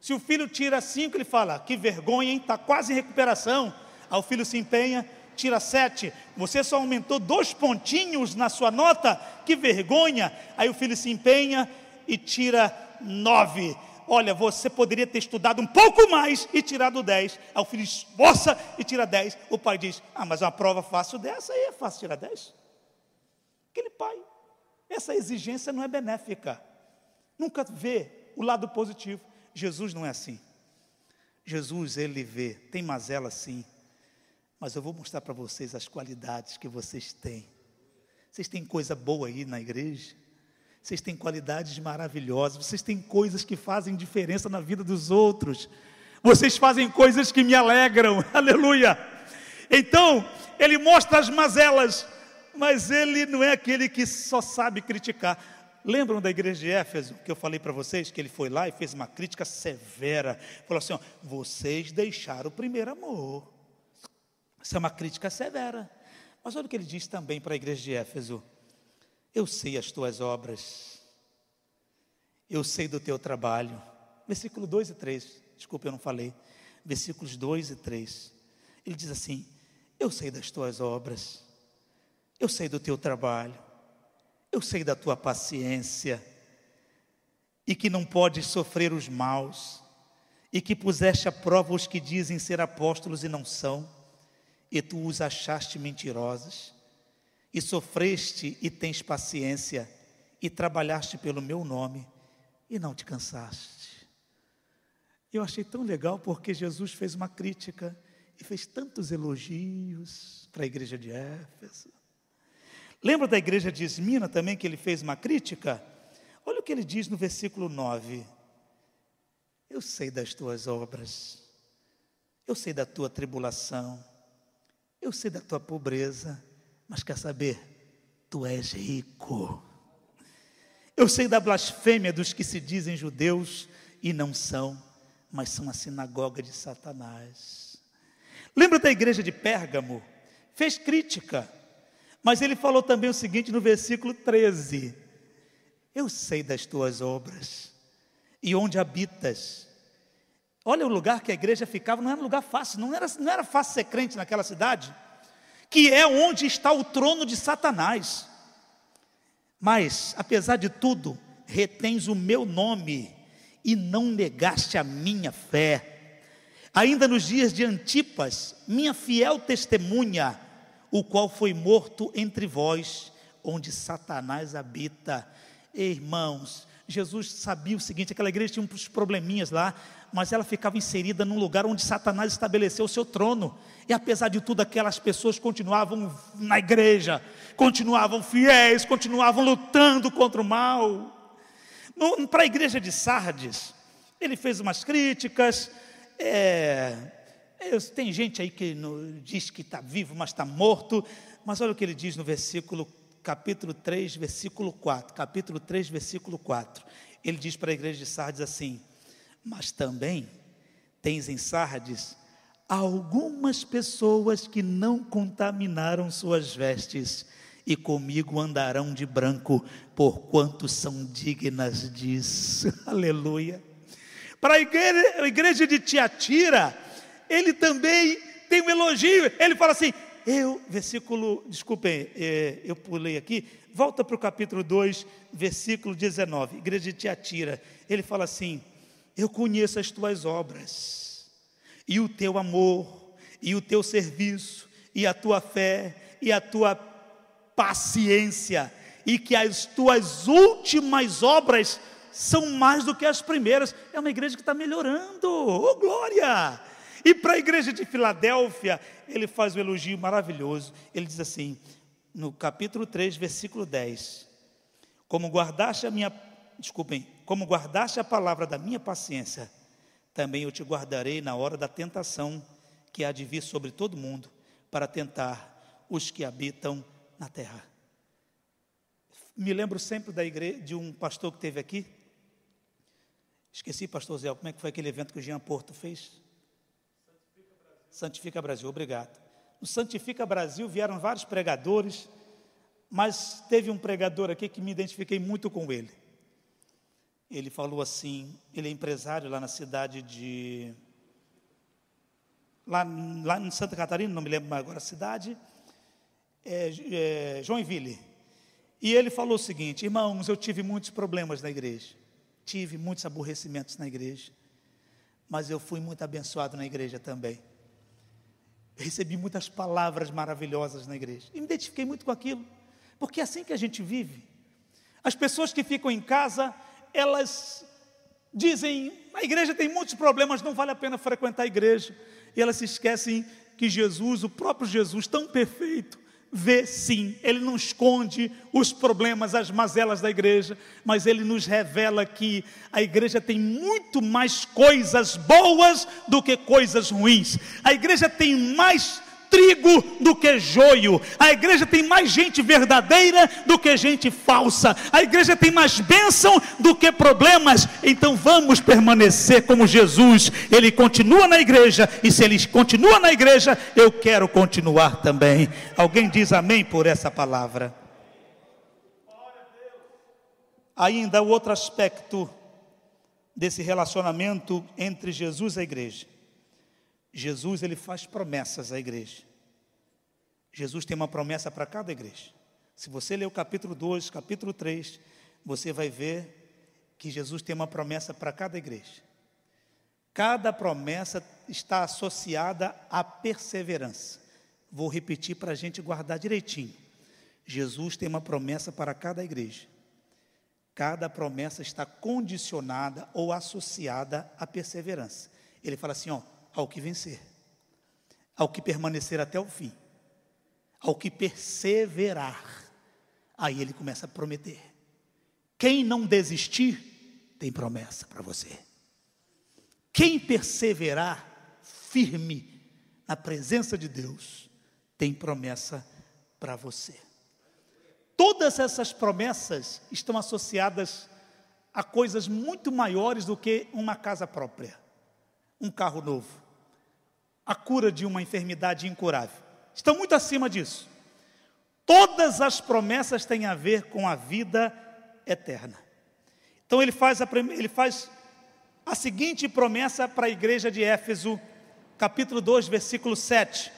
Se o filho tira cinco, ele fala: que vergonha, hein? Está quase em recuperação. Aí o filho se empenha, tira sete. Você só aumentou dois pontinhos na sua nota, que vergonha. Aí o filho se empenha e tira nove olha, você poderia ter estudado um pouco mais e tirado 10. Aí o filho esforça e tira 10. O pai diz: Ah, mas uma prova fácil dessa aí é fácil tirar 10. Aquele pai, essa exigência não é benéfica. Nunca vê o lado positivo. Jesus não é assim. Jesus, ele vê, tem mazela sim, mas eu vou mostrar para vocês as qualidades que vocês têm. Vocês têm coisa boa aí na igreja? Vocês têm qualidades maravilhosas, vocês têm coisas que fazem diferença na vida dos outros. Vocês fazem coisas que me alegram. <laughs> Aleluia. Então, ele mostra as mazelas, mas ele não é aquele que só sabe criticar. Lembram da igreja de Éfeso, que eu falei para vocês, que ele foi lá e fez uma crítica severa. Falou assim: ó, vocês deixaram o primeiro amor. Isso é uma crítica severa. Mas olha o que ele diz também para a igreja de Éfeso. Eu sei as tuas obras, eu sei do teu trabalho. Versículo 2 e 3, desculpa, eu não falei. Versículos 2 e 3. Ele diz assim: Eu sei das tuas obras, eu sei do teu trabalho, eu sei da tua paciência, e que não podes sofrer os maus, e que puseste à prova os que dizem ser apóstolos e não são, e tu os achaste mentirosos e sofreste e tens paciência, e trabalhaste pelo meu nome, e não te cansaste. Eu achei tão legal porque Jesus fez uma crítica e fez tantos elogios para a igreja de Éfeso. Lembra da igreja de Esmina também que ele fez uma crítica? Olha o que ele diz no versículo 9: Eu sei das tuas obras, eu sei da tua tribulação, eu sei da tua pobreza, mas quer saber? Tu és rico. Eu sei da blasfêmia dos que se dizem judeus e não são, mas são a sinagoga de Satanás. Lembra da igreja de Pérgamo? Fez crítica, mas ele falou também o seguinte no versículo 13: Eu sei das tuas obras e onde habitas. Olha o lugar que a igreja ficava, não era um lugar fácil, não era, não era fácil ser crente naquela cidade que é onde está o trono de Satanás. Mas, apesar de tudo, retens o meu nome e não negaste a minha fé. Ainda nos dias de Antipas, minha fiel testemunha, o qual foi morto entre vós, onde Satanás habita. Irmãos, Jesus sabia o seguinte: aquela igreja tinha uns probleminhas lá, mas ela ficava inserida num lugar onde Satanás estabeleceu o seu trono. E apesar de tudo, aquelas pessoas continuavam na igreja, continuavam fiéis, continuavam lutando contra o mal. Para a igreja de Sardes, ele fez umas críticas. É, é, tem gente aí que no, diz que está vivo, mas está morto. Mas olha o que ele diz no versículo capítulo 3, versículo 4. Capítulo 3, versículo 4. Ele diz para a igreja de Sardes assim: Mas também tens em Sardes algumas pessoas que não contaminaram suas vestes e comigo andarão de branco, porquanto são dignas disso. <laughs> Aleluia. Para a igreja, a igreja de Tiatira, ele também tem um elogio. Ele fala assim: eu, versículo, desculpem, é, eu pulei aqui, volta para o capítulo 2, versículo 19, igreja de Tiatira. Ele fala assim: Eu conheço as tuas obras, e o teu amor, e o teu serviço, e a tua fé, e a tua paciência, e que as tuas últimas obras são mais do que as primeiras. É uma igreja que está melhorando, oh glória! E para a igreja de Filadélfia, ele faz um elogio maravilhoso. Ele diz assim, no capítulo 3, versículo 10: Como guardaste a minha, desculpem, como guardaste a palavra da minha paciência, também eu te guardarei na hora da tentação que há de vir sobre todo mundo, para tentar os que habitam na terra. Me lembro sempre da igreja, de um pastor que teve aqui. Esqueci, pastor Zé, como é que foi aquele evento que o Jean Porto fez? Santifica Brasil, obrigado. No Santifica Brasil vieram vários pregadores, mas teve um pregador aqui que me identifiquei muito com ele. Ele falou assim, ele é empresário lá na cidade de lá, lá em Santa Catarina, não me lembro mais agora a cidade, é, é, Joinville. E ele falou o seguinte: irmãos, eu tive muitos problemas na igreja, tive muitos aborrecimentos na igreja, mas eu fui muito abençoado na igreja também recebi muitas palavras maravilhosas na igreja. E me identifiquei muito com aquilo. Porque é assim que a gente vive. As pessoas que ficam em casa, elas dizem: a igreja tem muitos problemas, não vale a pena frequentar a igreja. E elas se esquecem que Jesus, o próprio Jesus, tão perfeito, vê sim, ele não esconde os problemas, as mazelas da igreja, mas ele nos revela que a igreja tem muito mais coisas boas do que coisas ruins. A igreja tem mais trigo do que joio. A igreja tem mais gente verdadeira do que gente falsa. A igreja tem mais bênção do que problemas. Então vamos permanecer como Jesus. Ele continua na igreja e se ele continua na igreja, eu quero continuar também. Alguém diz amém por essa palavra? Ainda o outro aspecto desse relacionamento entre Jesus e a igreja Jesus ele faz promessas à igreja. Jesus tem uma promessa para cada igreja. Se você ler o capítulo 2, capítulo 3, você vai ver que Jesus tem uma promessa para cada igreja. Cada promessa está associada à perseverança. Vou repetir para a gente guardar direitinho. Jesus tem uma promessa para cada igreja. Cada promessa está condicionada ou associada à perseverança. Ele fala assim: ó, ao que vencer, ao que permanecer até o fim, ao que perseverar. Aí ele começa a prometer. Quem não desistir, tem promessa para você. Quem perseverar firme na presença de Deus, tem promessa para você. Todas essas promessas estão associadas a coisas muito maiores do que uma casa própria, um carro novo, a cura de uma enfermidade incurável. Estão muito acima disso. Todas as promessas têm a ver com a vida eterna. Então ele faz a, ele faz a seguinte promessa para a igreja de Éfeso, capítulo 2, versículo 7.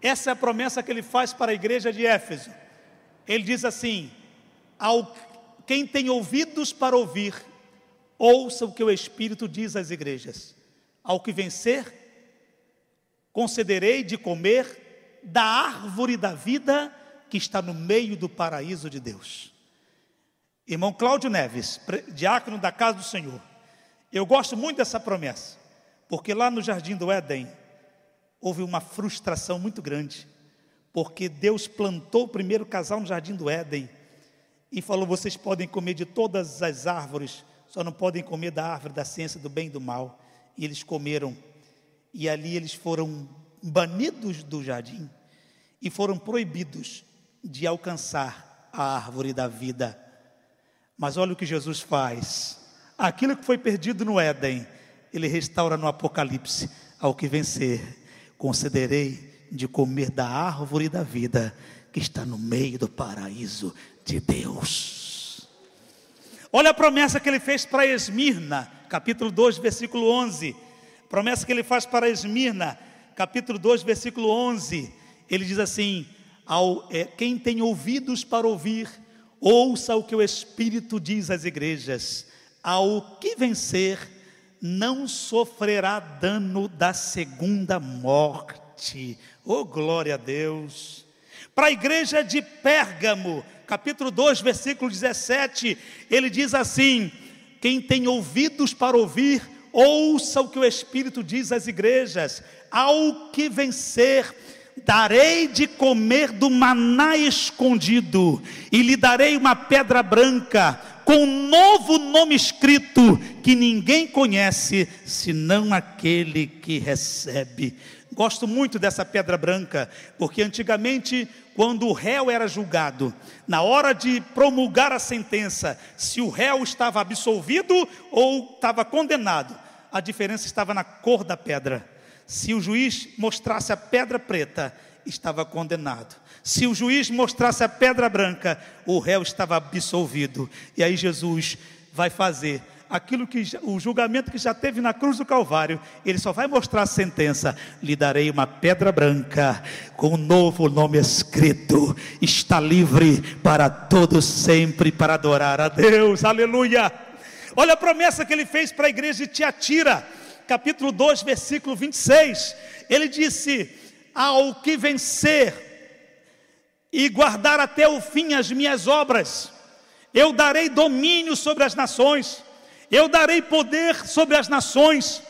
Essa é a promessa que ele faz para a igreja de Éfeso. Ele diz assim: ao quem tem ouvidos para ouvir, ouça o que o Espírito diz às igrejas. Ao que vencer, concederei de comer da árvore da vida que está no meio do paraíso de Deus. Irmão Cláudio Neves, diácono da casa do Senhor, eu gosto muito dessa promessa, porque lá no jardim do Éden houve uma frustração muito grande, porque Deus plantou o primeiro casal no jardim do Éden e falou: vocês podem comer de todas as árvores, só não podem comer da árvore da ciência do bem e do mal. E eles comeram e ali eles foram banidos do jardim e foram proibidos de alcançar a árvore da vida. Mas olha o que Jesus faz. Aquilo que foi perdido no Éden, ele restaura no Apocalipse. Ao que vencer, concederei de comer da árvore da vida que está no meio do paraíso de Deus. Olha a promessa que ele fez para Esmirna, capítulo 2, versículo 11. Promessa que ele faz para Esmirna, capítulo 2, versículo 11. Ele diz assim: ao, é, Quem tem ouvidos para ouvir, ouça o que o Espírito diz às igrejas. Ao que vencer, não sofrerá dano da segunda morte. Oh, glória a Deus! Para a igreja de Pérgamo, capítulo 2, versículo 17, ele diz assim: Quem tem ouvidos para ouvir, ouça o que o Espírito diz às igrejas. Ao que vencer, darei de comer do maná escondido, e lhe darei uma pedra branca, com um novo nome escrito, que ninguém conhece, senão aquele que recebe. Gosto muito dessa pedra branca, porque antigamente, quando o réu era julgado, na hora de promulgar a sentença, se o réu estava absolvido ou estava condenado, a diferença estava na cor da pedra. Se o juiz mostrasse a pedra preta, estava condenado. Se o juiz mostrasse a pedra branca, o réu estava absolvido. E aí Jesus vai fazer aquilo que o julgamento que já teve na cruz do Calvário, ele só vai mostrar a sentença: lhe darei uma pedra branca com um novo nome escrito, está livre para todos sempre para adorar a Deus. Aleluia! Olha a promessa que ele fez para a igreja de Tiatira, capítulo 2, versículo 26. Ele disse: Ao que vencer e guardar até o fim as minhas obras, eu darei domínio sobre as nações eu darei poder sobre as nações,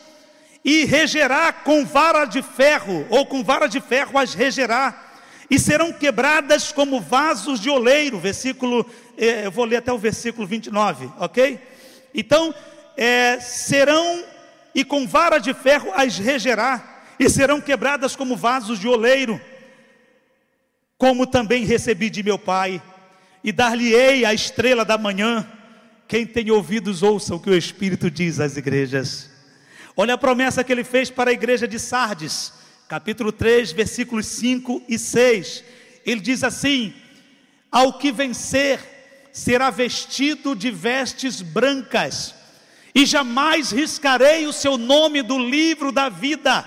e regerá com vara de ferro, ou com vara de ferro as regerá, e serão quebradas como vasos de oleiro. Versículo, eh, eu vou ler até o versículo 29, ok? Então, é, serão, e com vara de ferro as regerá, e serão quebradas como vasos de oleiro, como também recebi de meu Pai, e dar-lhe-ei a estrela da manhã, quem tem ouvidos, ouça o que o Espírito diz às igrejas. Olha a promessa que ele fez para a igreja de Sardes, capítulo 3, versículos 5 e 6. Ele diz assim: Ao que vencer, será vestido de vestes brancas, e jamais riscarei o seu nome do livro da vida,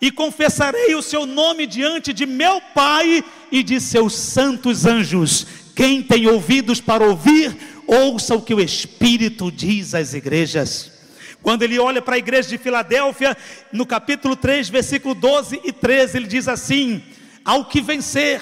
e confessarei o seu nome diante de meu Pai e de seus santos anjos. Quem tem ouvidos para ouvir, ouça o que o Espírito diz às igrejas. Quando ele olha para a igreja de Filadélfia, no capítulo 3, versículo 12 e 13, ele diz assim: Ao que vencer,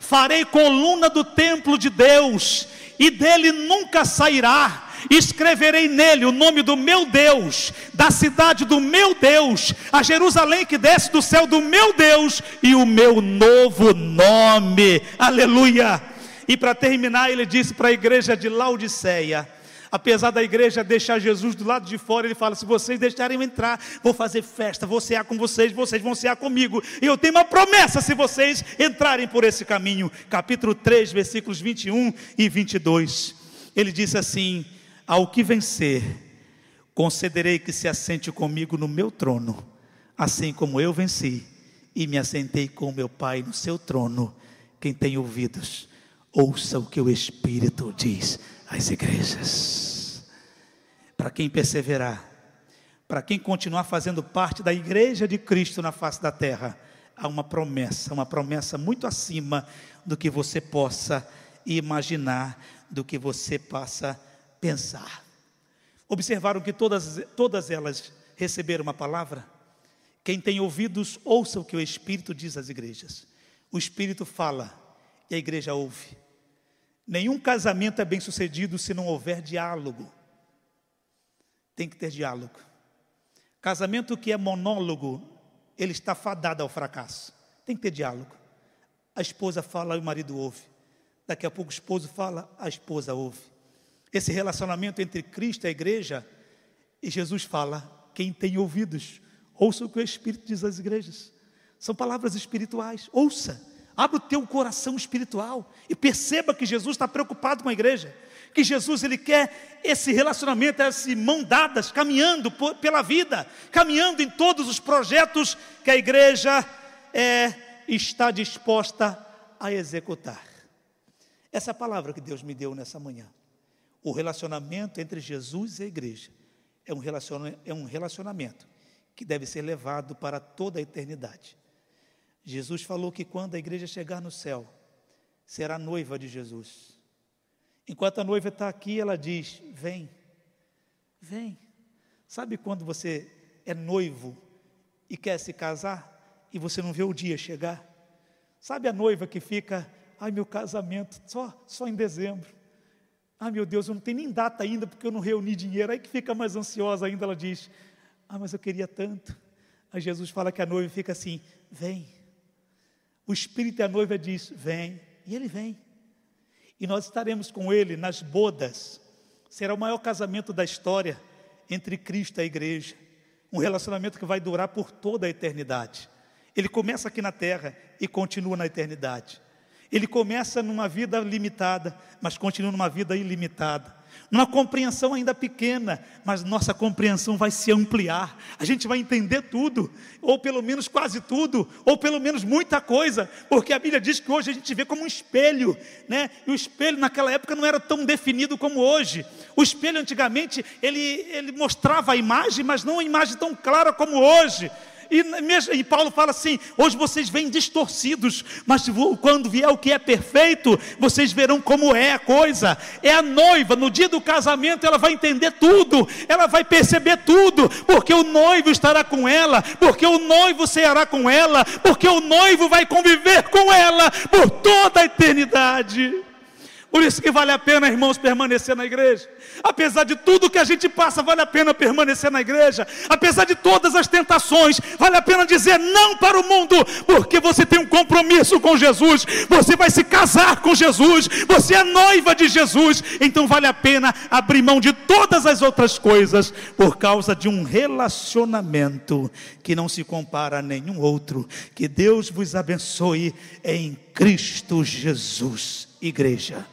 farei coluna do templo de Deus, e dele nunca sairá. Escreverei nele o nome do meu Deus, da cidade do meu Deus, a Jerusalém que desce do céu do meu Deus, e o meu novo nome. Aleluia. E para terminar, ele disse para a igreja de Laodiceia: apesar da igreja deixar Jesus do lado de fora, ele fala: se vocês deixarem eu entrar, vou fazer festa, vou cear com vocês, vocês vão cear comigo. E eu tenho uma promessa se vocês entrarem por esse caminho. Capítulo 3, versículos 21 e 22. Ele disse assim: Ao que vencer, concederei que se assente comigo no meu trono, assim como eu venci e me assentei com meu Pai no seu trono. Quem tem ouvidos, Ouça o que o Espírito diz às igrejas. Para quem perseverar, para quem continuar fazendo parte da igreja de Cristo na face da terra, há uma promessa, uma promessa muito acima do que você possa imaginar, do que você possa pensar. Observaram que todas, todas elas receberam uma palavra? Quem tem ouvidos, ouça o que o Espírito diz às igrejas. O Espírito fala e a igreja ouve. Nenhum casamento é bem sucedido se não houver diálogo. Tem que ter diálogo. Casamento que é monólogo, ele está fadado ao fracasso. Tem que ter diálogo. A esposa fala e o marido ouve. Daqui a pouco o esposo fala, a esposa ouve. Esse relacionamento entre Cristo e a igreja, e Jesus fala: quem tem ouvidos, ouça o que o Espírito diz às igrejas. São palavras espirituais, ouça Abra o teu coração espiritual e perceba que Jesus está preocupado com a igreja. Que Jesus ele quer esse relacionamento, esse mão dadas, caminhando por, pela vida, caminhando em todos os projetos que a igreja é, está disposta a executar. Essa é a palavra que Deus me deu nessa manhã. O relacionamento entre Jesus e a igreja é um, é um relacionamento que deve ser levado para toda a eternidade. Jesus falou que quando a igreja chegar no céu, será noiva de Jesus. Enquanto a noiva está aqui, ela diz: Vem, vem. Sabe quando você é noivo e quer se casar e você não vê o dia chegar? Sabe a noiva que fica, ai meu casamento, só, só em dezembro. Ai meu Deus, eu não tenho nem data ainda porque eu não reuni dinheiro. Aí que fica mais ansiosa ainda, ela diz, ah, mas eu queria tanto. Aí Jesus fala que a noiva fica assim, vem. O Espírito e a noiva diz: Vem, e ele vem. E nós estaremos com ele nas bodas. Será o maior casamento da história entre Cristo e a igreja. Um relacionamento que vai durar por toda a eternidade. Ele começa aqui na terra e continua na eternidade. Ele começa numa vida limitada, mas continua numa vida ilimitada numa compreensão ainda pequena, mas nossa compreensão vai se ampliar, a gente vai entender tudo, ou pelo menos quase tudo, ou pelo menos muita coisa, porque a Bíblia diz que hoje a gente vê como um espelho, né? E o espelho naquela época não era tão definido como hoje. O espelho antigamente ele, ele mostrava a imagem, mas não uma imagem tão clara como hoje. E, e, Paulo fala assim: hoje vocês vêm distorcidos, mas quando vier o que é perfeito, vocês verão como é a coisa. É a noiva, no dia do casamento, ela vai entender tudo, ela vai perceber tudo, porque o noivo estará com ela, porque o noivo ceará com ela, porque o noivo vai conviver com ela por toda a eternidade. Por isso que vale a pena, irmãos, permanecer na igreja. Apesar de tudo que a gente passa, vale a pena permanecer na igreja. Apesar de todas as tentações, vale a pena dizer não para o mundo, porque você tem um compromisso com Jesus. Você vai se casar com Jesus. Você é noiva de Jesus. Então vale a pena abrir mão de todas as outras coisas por causa de um relacionamento que não se compara a nenhum outro. Que Deus vos abençoe em Cristo Jesus, igreja.